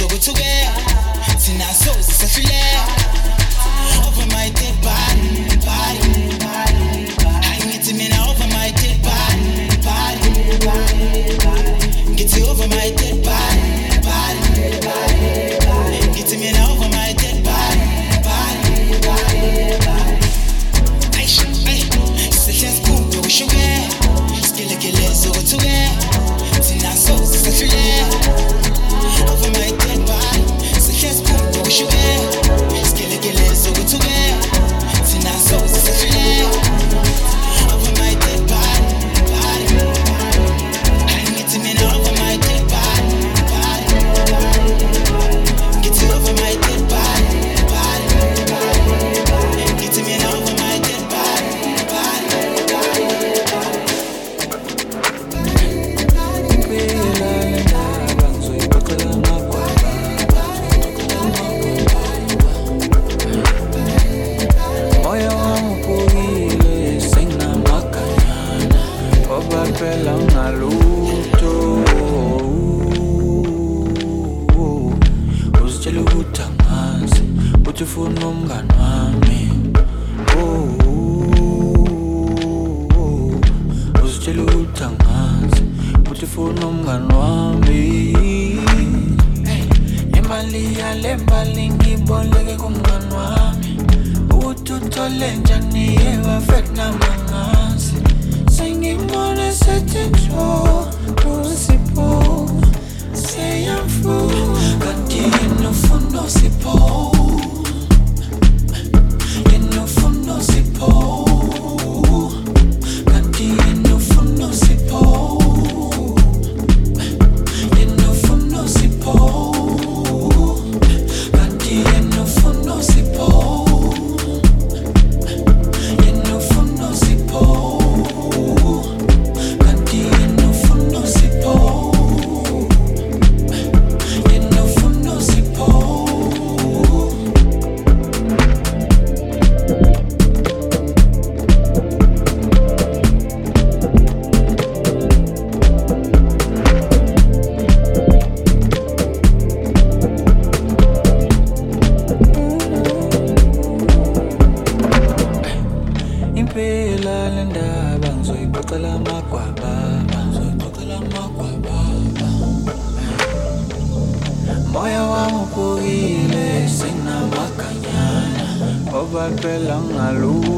do it together. Seyamfu ngoba phela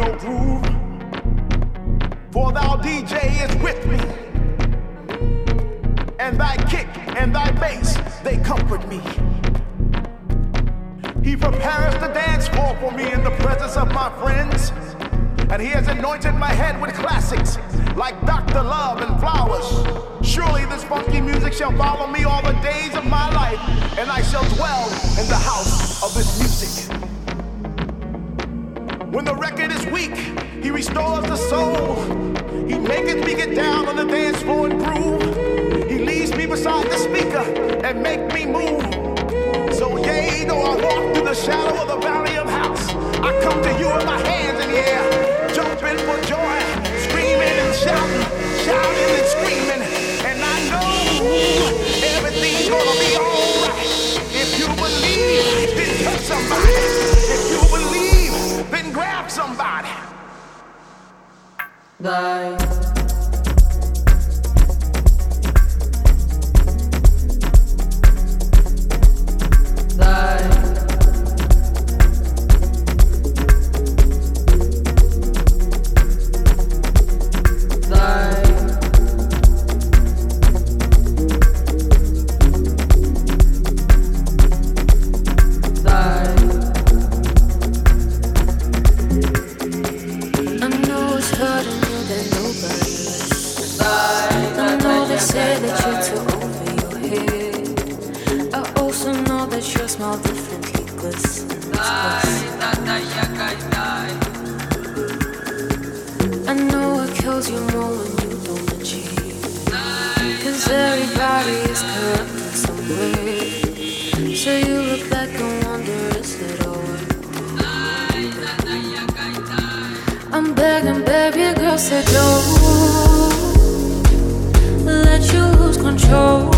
your groove. For thou DJ is with me. And thy kick and thy bass, they comfort me. He prepares the dance floor for me in the presence of my friends. And he has anointed my head with classics like Dr. Love and Flowers. Surely this funky music shall follow me all the days of my life, and I shall dwell in the house of this music. When the record is weak, he restores the soul. He maketh me get down on the dance floor and groove. He leaves me beside the speaker and make me move. Thy say don't let you lose control.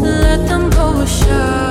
Let them overshadow.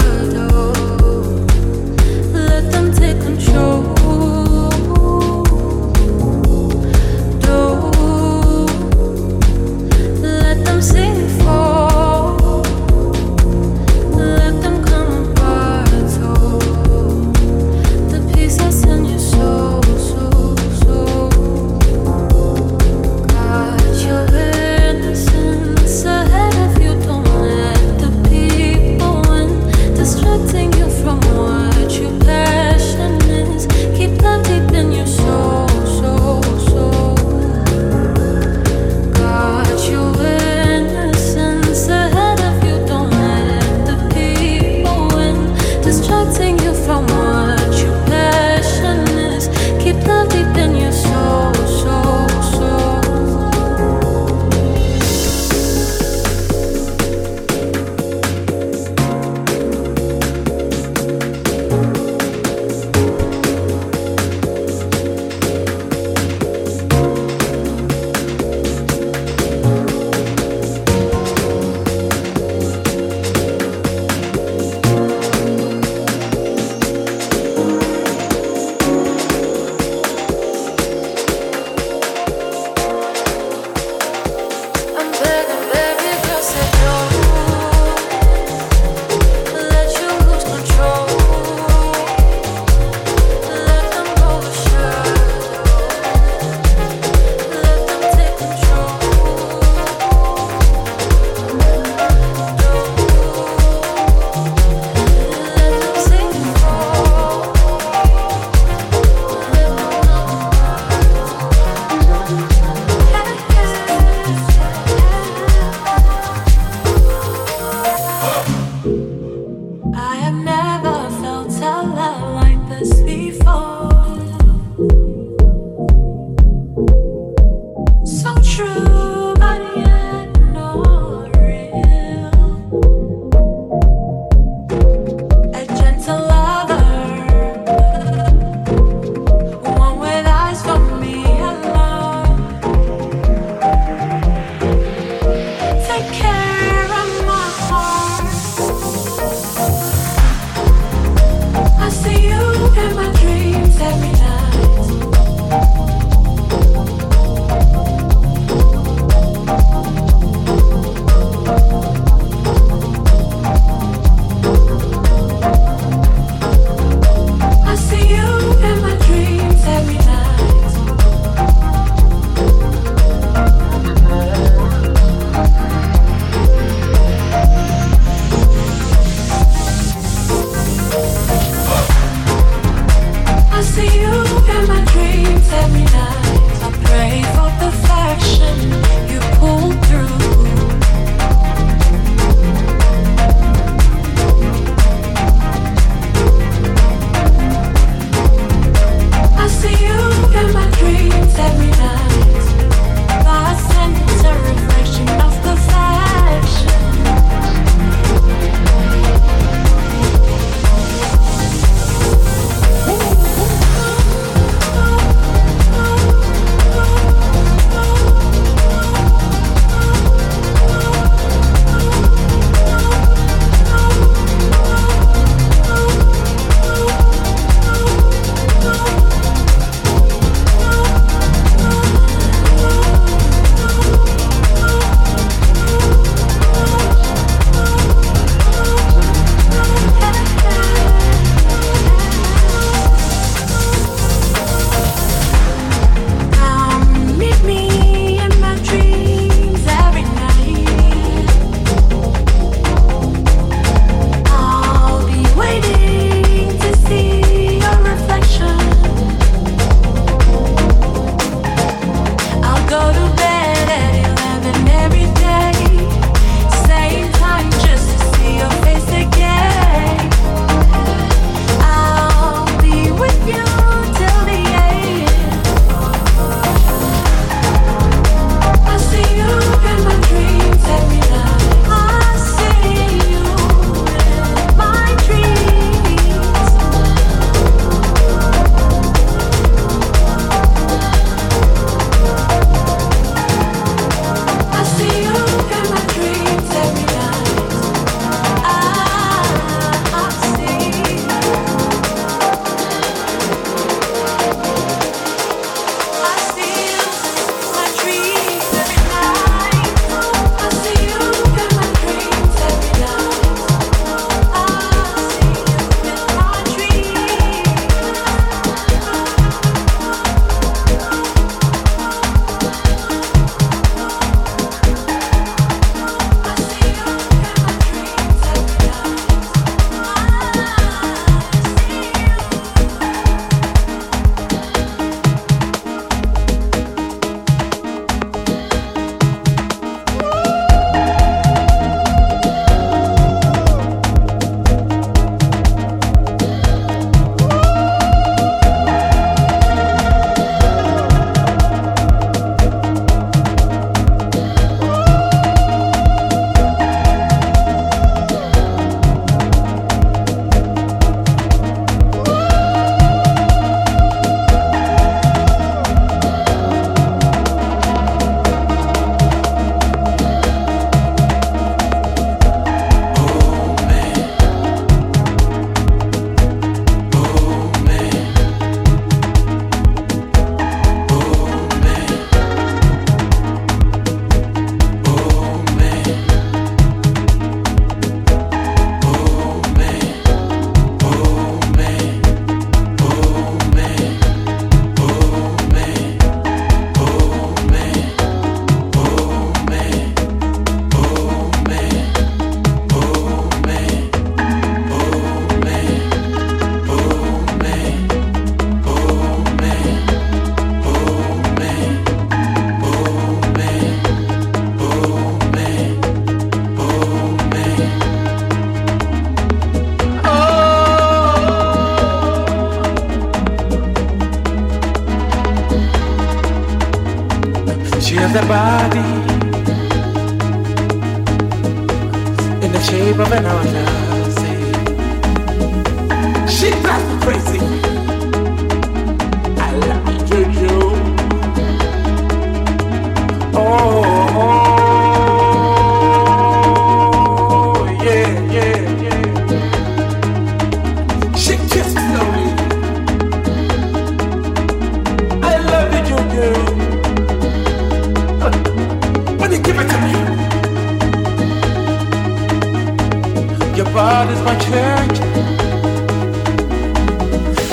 Your is my church,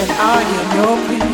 and I am your priest.